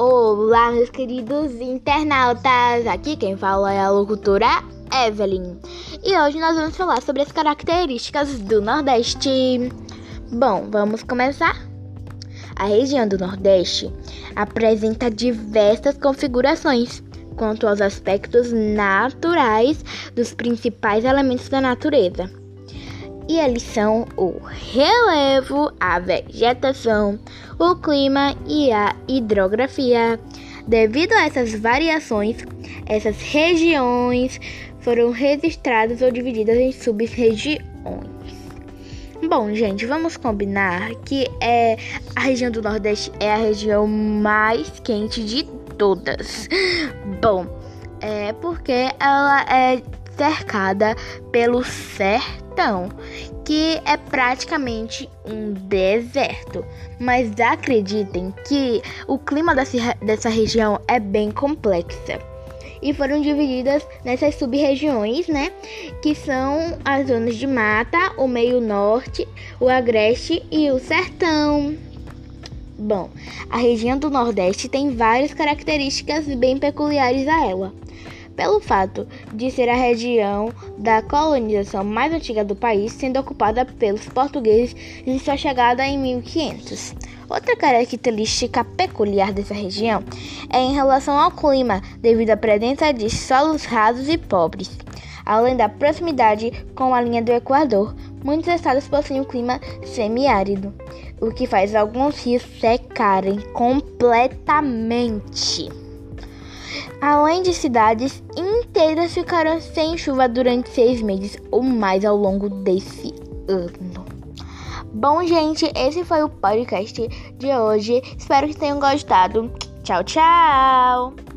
Olá, meus queridos internautas! Aqui quem fala é a locutora Evelyn. E hoje nós vamos falar sobre as características do Nordeste. Bom, vamos começar? A região do Nordeste apresenta diversas configurações quanto aos aspectos naturais dos principais elementos da natureza e eles são o relevo, a vegetação, o clima e a hidrografia. Devido a essas variações, essas regiões foram registradas ou divididas em sub-regiões. Bom, gente, vamos combinar que é a região do Nordeste é a região mais quente de todas. Bom, é porque ela é cercada pelo sertão, que é praticamente um deserto. Mas acreditem que o clima dessa, região é bem complexa. E foram divididas nessas sub-regiões, né? Que são as zonas de mata, o meio norte, o agreste e o sertão. Bom, a região do Nordeste tem várias características bem peculiares a ela pelo fato de ser a região da colonização mais antiga do país, sendo ocupada pelos portugueses em sua chegada em 1500. Outra característica peculiar dessa região é em relação ao clima, devido à presença de solos rasos e pobres. Além da proximidade com a linha do Equador, muitos estados possuem um clima semiárido, o que faz alguns rios secarem completamente. Além de cidades inteiras ficaram sem chuva durante seis meses ou mais ao longo desse ano. Bom, gente, esse foi o podcast de hoje. Espero que tenham gostado. Tchau, tchau!